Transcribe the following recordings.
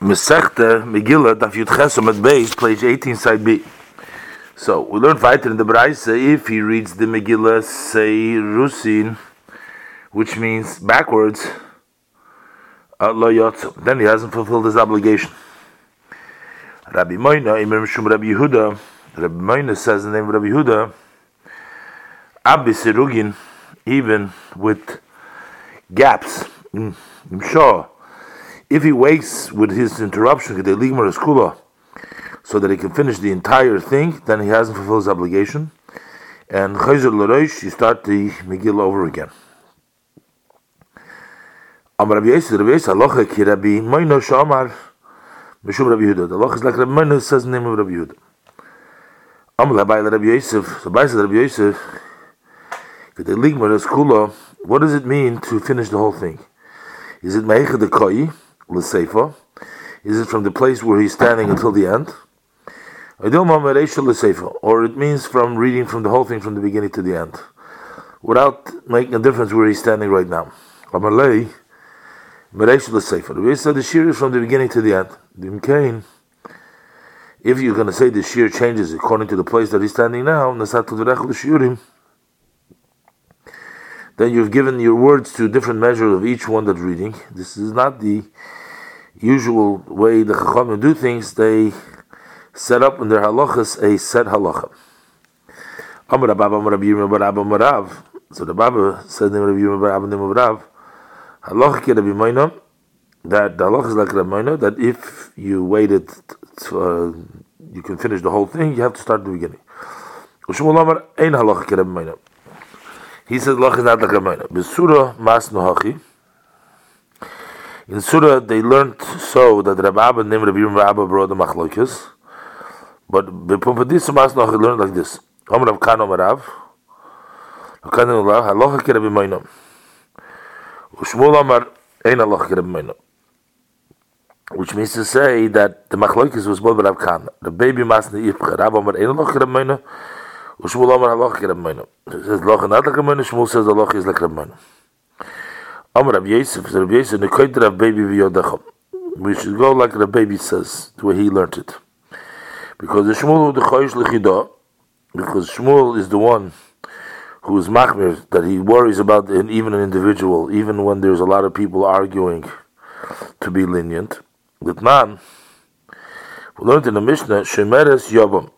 Mesechte Megillah Daf Yud Chesam at base, page 18, side B. So we learned weiter in the Braise if he reads the Megillah say Rusin, which means backwards, uh, then he hasn't fulfilled his obligation. Rabbi Moina, Imam Shum Rabbi Yehuda, Rabbi Moina says in the name of Rabbi Yehuda, Abbi Sirugin, even with gaps, I'm sure if he waits with his interruption, so that he can finish the entire thing, then he hasn't fulfilled his obligation. And Chayzer L'Roish, you start the Megillah over again. Am Rabbi Yisrael, Rabbi Yisrael, Aloha ki Rabbi Moino Shamar, Mishum Rabbi Yehuda. The is like Rabbi Moino says the name of Rabbi Yehuda. Am Labai Rabbi Yosef, so by Rabbi Yosef, what does it mean to finish the whole thing? Is it Meicha the Koi? L'seifa? Is it from the place where he's standing until the end? Or it means from reading from the whole thing from the beginning to the end, without making a difference where he's standing right now. Amalei, The said the shear is from the beginning to the end. If you're going to say the shear changes according to the place that he's standing now, then you've given your words to different measure of each one that's reading. This is not the usual way the Chachamim do things, they set up in their halachas a set halacha. Amar Abba Amar Rabbi Bar Abba Marav. So the Baba said name Rabbi Yirmiyah Bar Abba name Rav. Halacha ki Rabbi Moina. That the halacha is like Rabbi Moina. That if you waited, to, uh, you can finish the whole thing. You have to start at the beginning. Ushmul Amar Ein halacha ki Rabbi Moina. He says halacha is not like Rabbi Moina. Besura Mas Nohachi. In Surah, they learned so that Rabbi Abba named Rabbi Abba brought the machlokes. But Bepumpadisa Masnach learned like this. Omer Rav Kan Omer Rav. Rav Kan Omer Rav. Halacha ki Rabbi Moinam. Ushmul Omer Ein Halacha ki Rabbi Moinam. Which means to say that the machlokes was both Rav Kan. The baby Masni Yipcha. Rav Omer Ein Halacha ki Rabbi Moinam. Ushmul Omer Halacha ki Rabbi Moinam. It says Halacha not like Rabbi Moinam. Shmuel says Halacha is like Rabbi Moinam. Amr Rav Yosef, Rav Yosef, Nekoid Rav Baby V'Yodacham. We should go like the baby says, the way he learned it. Because the Shmuel the Choyish because Shmuel is the one who is machmir, that he worries about an, even an individual, even when there's a lot of people arguing to be lenient. With man, we learned in the Mishnah, Shemeres Yobam,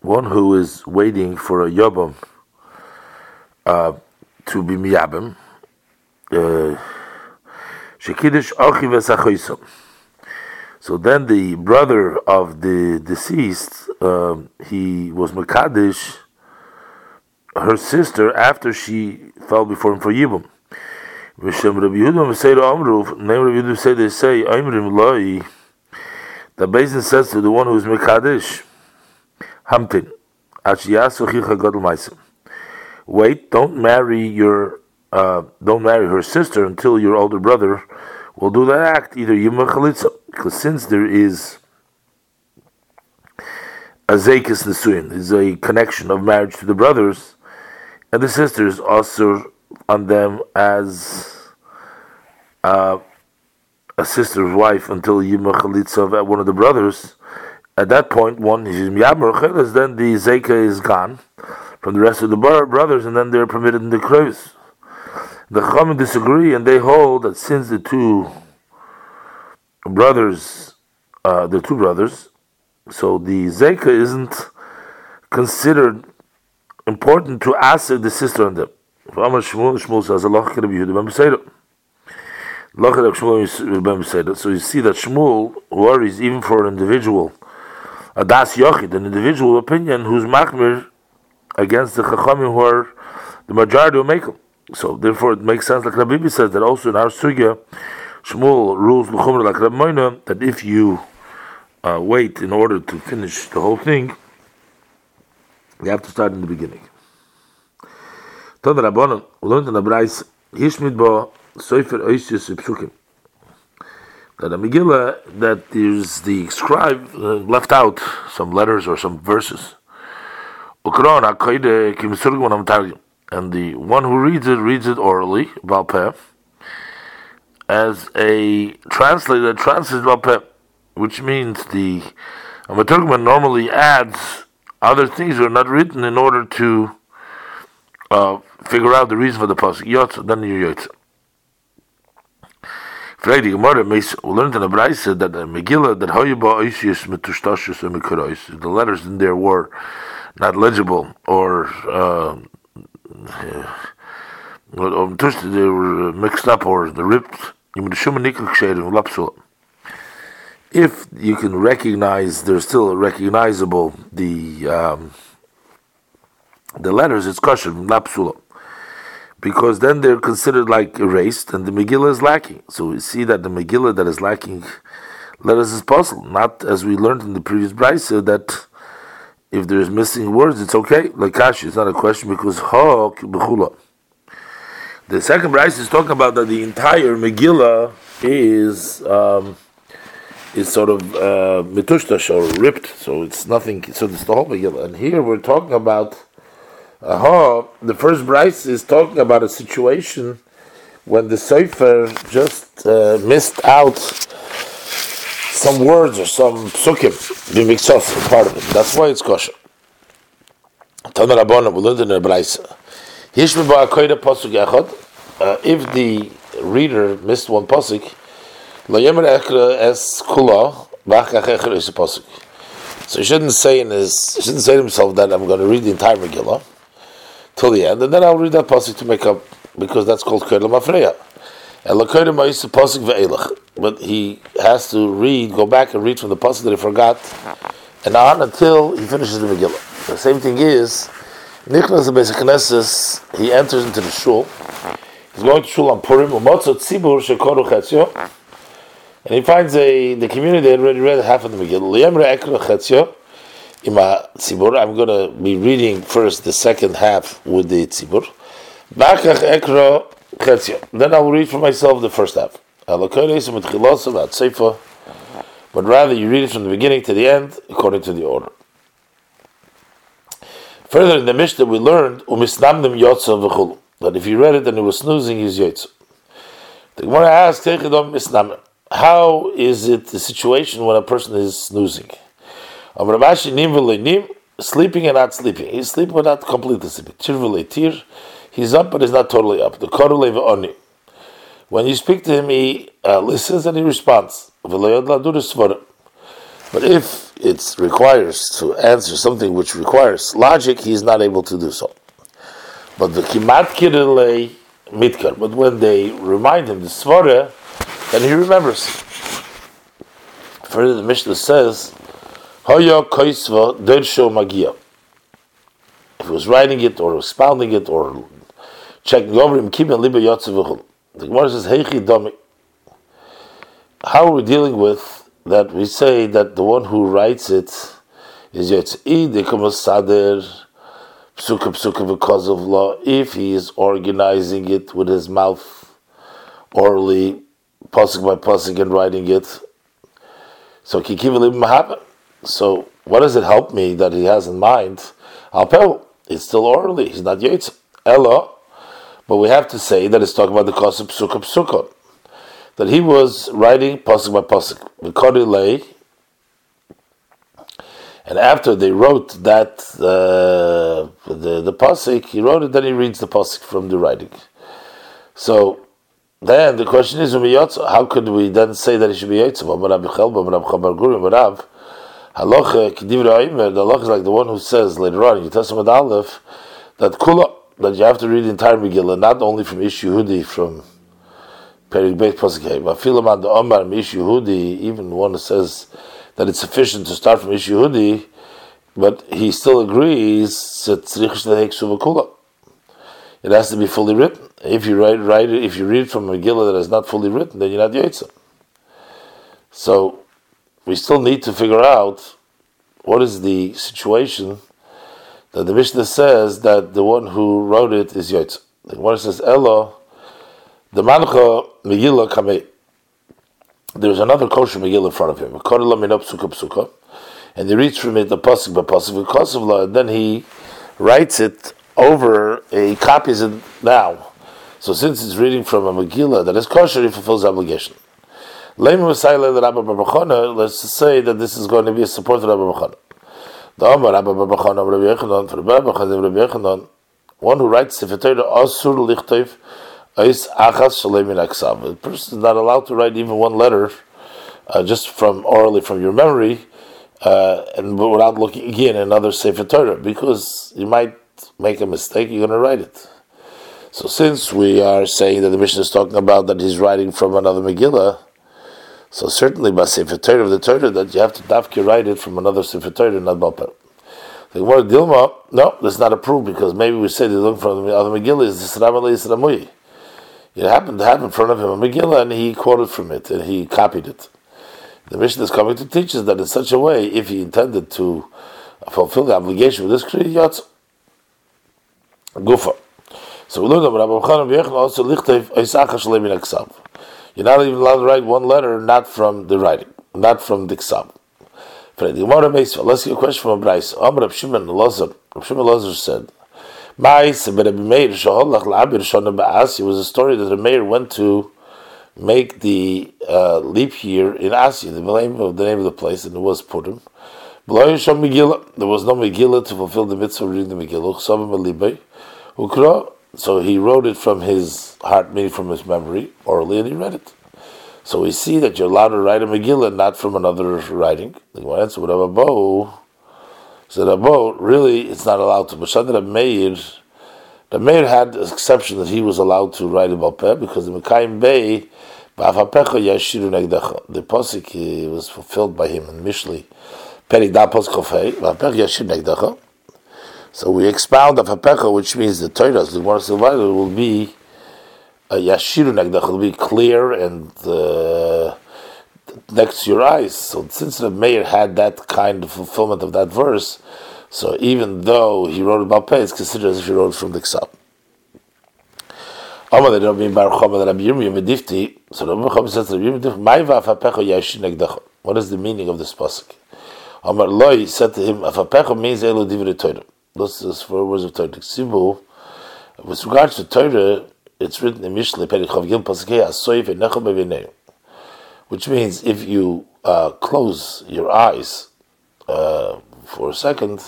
one who is waiting for a Yobam uh, to be Miyabim, uh, so then the brother of the deceased, um, he was Makadish, her sister, after she fell before him for Yibum. Vishem Rabbi to Amruf, name Rabbi Yehuda say they say, Aimrim Loi, the Basin says to the one who is Makadish, Hamtin, Achiyasu Chicha Gadol Maisim. Wait, don't marry your uh, don't marry her sister until your older brother will do that act, either Yuma Chalitza, because since there is a Zekis Nesuin, is a connection of marriage to the brothers, and the sisters also on them as uh, a sister's wife until Yima Chalitza of one of the brothers. At that point, one is then the Zeka is gone from the rest of the brothers, and then they're permitted in the cruise. The Chachamim disagree, and they hold that since the two brothers, uh, the two brothers, so the Zeka isn't considered important to ask the sister on them. So you see that Shmuel worries even for an individual, a das yochid, an individual opinion who's machmir against the chachamim who are the majority of Mekel. So therefore, it makes sense, like Rabbi says, that also in our sugya, Shmuel rules l'chumra like Rabbi Moina, that if you uh, wait in order to finish the whole thing, you have to start in the beginning. Ton Rabbanon, learned in the Brais, Hishmid bo Soifer Oisius Psukim. That a Megillah, that there's the scribe uh, left out some letters or some verses. Ukron HaKoide Kim Surgum Am Targum and the one who reads it reads it orally, Valpeh, as a translator that translates Balpeh, which means the a normally adds other things that are not written in order to uh, figure out the reason for the pasuk. Yotz, then you yotz. Frag Gemara, we learned in the Braise that the Megillah, that Hoyaba Oisius Metushtashis and Mekurois, the letters in there were not legible or uh, they were mixed up or the ripped. If you can recognize, they're still recognizable the um, the letters. It's kosher, lapsula, because then they're considered like erased, and the Megillah is lacking. So we see that the Megillah that is lacking letters is possible, not as we learned in the previous brisa that if there's missing words, it's okay. Like Kashi, it's not a question because ha b'chula. The second brisa is talking about that the entire Megillah is um, is sort of uh, mitushtash or ripped, so it's nothing. So it's the whole Megillah, and here we're talking about. Aha, the first brisa is talking about a situation when the Sefer just uh, missed out some words or some psukim, mixos, part of it. That's why it's kosher. Tana Rabbana, we learned in the Braisa. Uh, if the reader missed one pasuk, es kula a pasuk. So he shouldn't say in his, he shouldn't say to himself that I'm going to read the entire Megillah till the end, and then I'll read that pasuk to make up, because that's called Kedla Mafreya. But he has to read, go back and read from the pasuk that he forgot, and on until he finishes the Megillah. The same thing is, Nicholas Knesset, he enters into the shul. He's going to shul on Purim, and he finds a the community that already read half of the Megillah. I'm going to be reading first the second half with the tzibur. Then I will read for myself the first half. But rather you read it from the beginning to the end according to the order. Further in the Mishnah we learned that if you read it and he was snoozing, he's yotza. The Gemara asks, how is it the situation when a person is snoozing? Sleeping and not sleeping. He's sleeping but not completely sleeping. He's up but he's not totally up. The oni. When you speak to him, he uh, listens and he responds. But if it requires to answer something which requires logic, he's not able to do so. But the kimat mitkar. But when they remind him the svara, then he remembers. Further, the Mishnah says, "Hoya koisva dersho magia." If he was writing it or expounding it or checking over him, keeping liba yotzevuchul. The Gemara says, "Heichi domi." How are we dealing with that? We say that the one who writes it is yotzi dekamosader psuka psuka because of law. If he is organizing it with his mouth orally, pasuk by pasuk, and writing it, so kikiv mahaba. So what does it help me that he has in mind? Alpel, it's still orally. He's not yotzi. Ella but we have to say that it's talking about the cost of Psukkah Psukkah. That he was writing pasuk by pasuk. The lay, and after they wrote that uh, the the pasuk, he wrote it. Then he reads the pasuk from the writing. So then the question is, how could we then say that he should be yotzav? Halacha the halacha is like the one who says later on in Testament Aleph that kula that you have to read the entire Megillah, not only from Ish Yehudi, from Perik Beit Pasuk but Filaman the Omar Ish Yehudi, even one says that it's sufficient to start from Ish Yehudi, but he still agrees that it has to be fully written. If you write, write it, if you read from Megillah that is not fully written, then you're not Yitzhak. So we still need to figure out what is the situation that the Mishnah says that the one who wrote it is Yotz. The one says Elo, the Mancha Megillah Kamei. There's another kosher Megillah in front of him. And he reads from it the pasuk by pasuk of law, and then he writes it over. He copies it now, So since it's reading from a Megillah that is kosher, he fulfills the obligation. Let's say that this is going to be a support of Rabbi Bachana. One who writes Sefer Torah, Asur Lichtov, Ais Achas Aksav. The person is not allowed to write even one letter, uh, just from orally from your memory, uh, and without looking again another Sefer Torah, because you might make a mistake, you're going to write it. So since we are saying that the Mishnah is talking about that he's writing from another Megillah, so certainly by Sefer Torah of the Torah that you have to dafki write it from another Sefer Torah, not Balper. The Gemara Dilma, no, that's not approved because maybe we say they look from the other Megillah is the Sram It happened to have in front of him a Megillah and he quoted from it and he copied it. The mission is coming to teach us that in such a way, if he intended to fulfill the obligation with this Kriyat, Gufa. So we learned that Rabbi Chanan also lichtef Isaac Shlemin Aksav. You're not even allowed to write one letter not from the writing, not from the Ksav. Let's get a question from Bryce. Amr Rab Shimon Lazar. Rab Shimon Lazar said, "Mais Rabbi la'abir ba'asi was a story that the Meir went to make the uh, leap year in Asia, the name of the name of the place, and it was Purim. There was no Megillah to fulfill the mitzvah of reading the Megillah. So he wrote it from his heart, meaning from his memory, orally, and he read it. So we see that you're allowed to write a Megillah, not from another writing. The Gemara answered with Abba said Abba, really, it's not allowed to. But Shadra Meir, the Meir had an exception that he was allowed to write a Balpeh because the Mekayim Bey, the posik eh, was fulfilled by him in Mishli. Perik da negdecha. So we expound of Hapecha, which means the Torah, the Gemara Silvaita, will be a Yashiru Nagdach, will be clear and uh, next to your eyes. So since the Meir had that kind of fulfillment of that verse, so even though he wrote about pay, it's considered as if he wrote from the Ksab. So Rabbi says Rabbi What is the meaning of this pasuk? Amar Loi said to him, Afapecha means Elu Divrei Torah. This is four words of Torah. Sibu, with regards to Torah, it's written in Mishle Perichav Gil Pasakei Asoyv Enechem which means if you uh, close your eyes uh, for a second,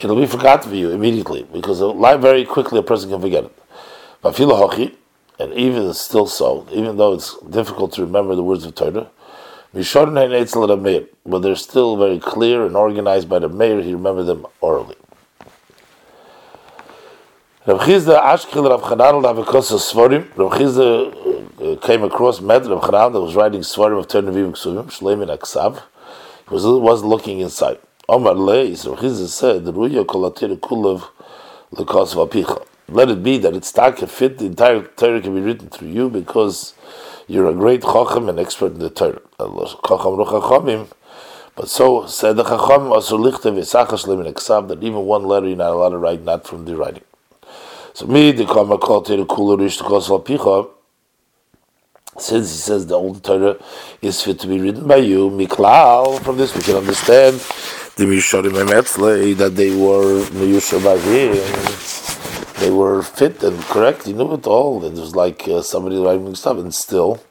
it'll be forgotten for you immediately because very quickly a person can forget it. And even still so, even though it's difficult to remember the words of Torah, but they're still very clear and organized by the Meir, he remembered them orally. Rav Chizda Ashkel Rav Chananel Navakosa Svarim. Rav Chizda uh, came across met Rav Chananel that was writing Svarim of Ternavim Ksuvim Shleim in Aksav. He was was looking inside. Omar Leis Rav Chizda said Ruya Kolatir Kulav Lekos Vapicha. Let it be that it's tak fit the entire Torah can be written through you because you're a great chacham and expert in the Torah. Chacham Ruchachamim. But so said the Chacham also lichte v'sachas lim in that even one letter you're not allowed to write, not from the writing. So me the kama called to the kula rish to kosal picha. Since he says the old Torah is fit to be written by you, miklal. From this we can understand the misharim emetzle that they were miyusha by him. They were fit and correct. He knew it all. It was like uh, somebody writing stuff, and still,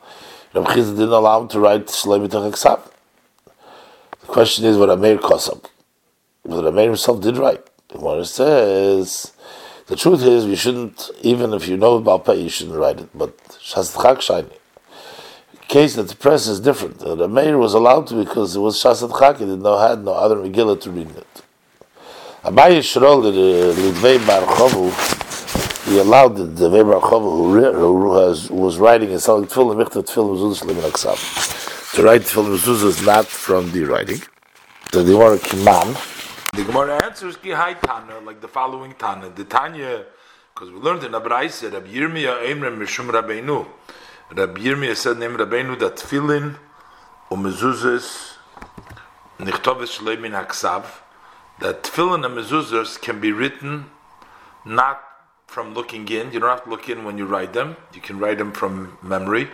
Rabbi Chizah didn't allow him to write Shleim The question is what Amir Kosab. What Amir himself did write. The Gemara says the truth is, we shouldn't, even if you know about pay, you shouldn't write it. But Shasat shiny. Case that the press is different. Uh, the Meir was allowed to because it was Shasat Chak, he did not had no other Megillah to read it. Abaye Shirol, the Lidvei Bar Chovu, he allowed the Lidvei Bar Chovu, who, has, was writing and selling tefillin, michtat tefillin mezuzah shlim aksav. To write tefillin mezuzah is not from the writing. So they were a kiman, the Gemara answers Gihai Tana, like the following Tana. The Tanya, because we learned in Abraisa, Rabbi Yirmiyah Eimrem Mishum Rabbeinu. Rabbi Yirmiyah said name Rabbeinu that tefillin umezuzes nichtovis shleimin haksav that tefillin and mezuzahs can be written not from looking in. You don't have to look in when you write them. You can write them from memory.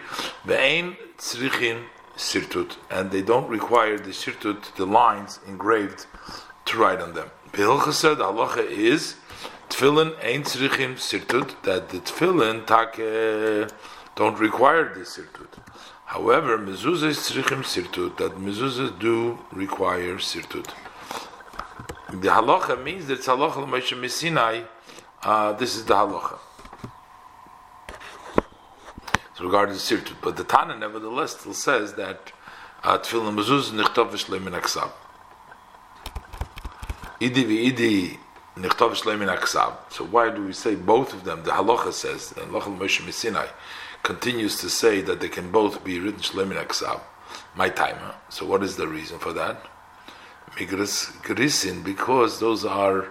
Ve'ein tzrichin sirtut, and they don't require the sirtut, the lines engraved to write on them. Bilcha said halacha is Tefillin ain't tzrichim sirtut, that the tefillin take don't require this sirtut. However, mezuzah is tzrichim sirtut, that mezuzah do require sirtut. The halacha means that it's halacha l'Moshe Messinai, uh, this is the halacha. So regarding sirtut, but the Tana nevertheless still says that uh, tefillin mezuzah nichtov v'shleim. Idi v'idi nichtov v'shleim min aksav. So why do we say both of them? The halacha says, and halacha Moshe Messinai continues to say that they can both be written shleim min aksav. My timer. So what is the reason for that? Migras grisin, because those are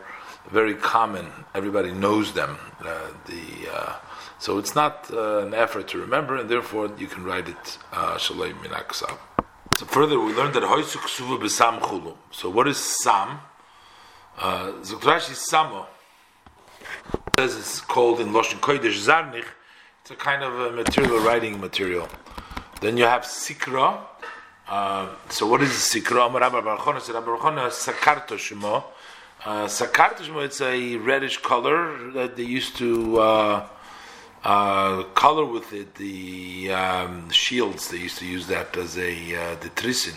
very common. Everybody knows them. Uh, the uh, so it's not uh, an effort to remember, and therefore you can write it uh, shalei aksav. So further, we learned that hoysuk suva b'sam chulu. So what is sam? Zuktrashi samo says it's called in Loshen Kodesh Zarnich. It's a kind of a material writing material. Then you have sikra. Uh, so what is sikra? Rabbi Barchona said Rabbi Barchona sakarto shemo. Uh, sakarto shemo. It's a reddish color that they used to. Uh, uh, color with it the um, shields. They used to use that as a uh, the trisin.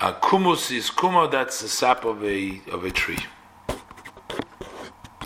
Uh, kumus is kumo. That's the sap of a of a tree.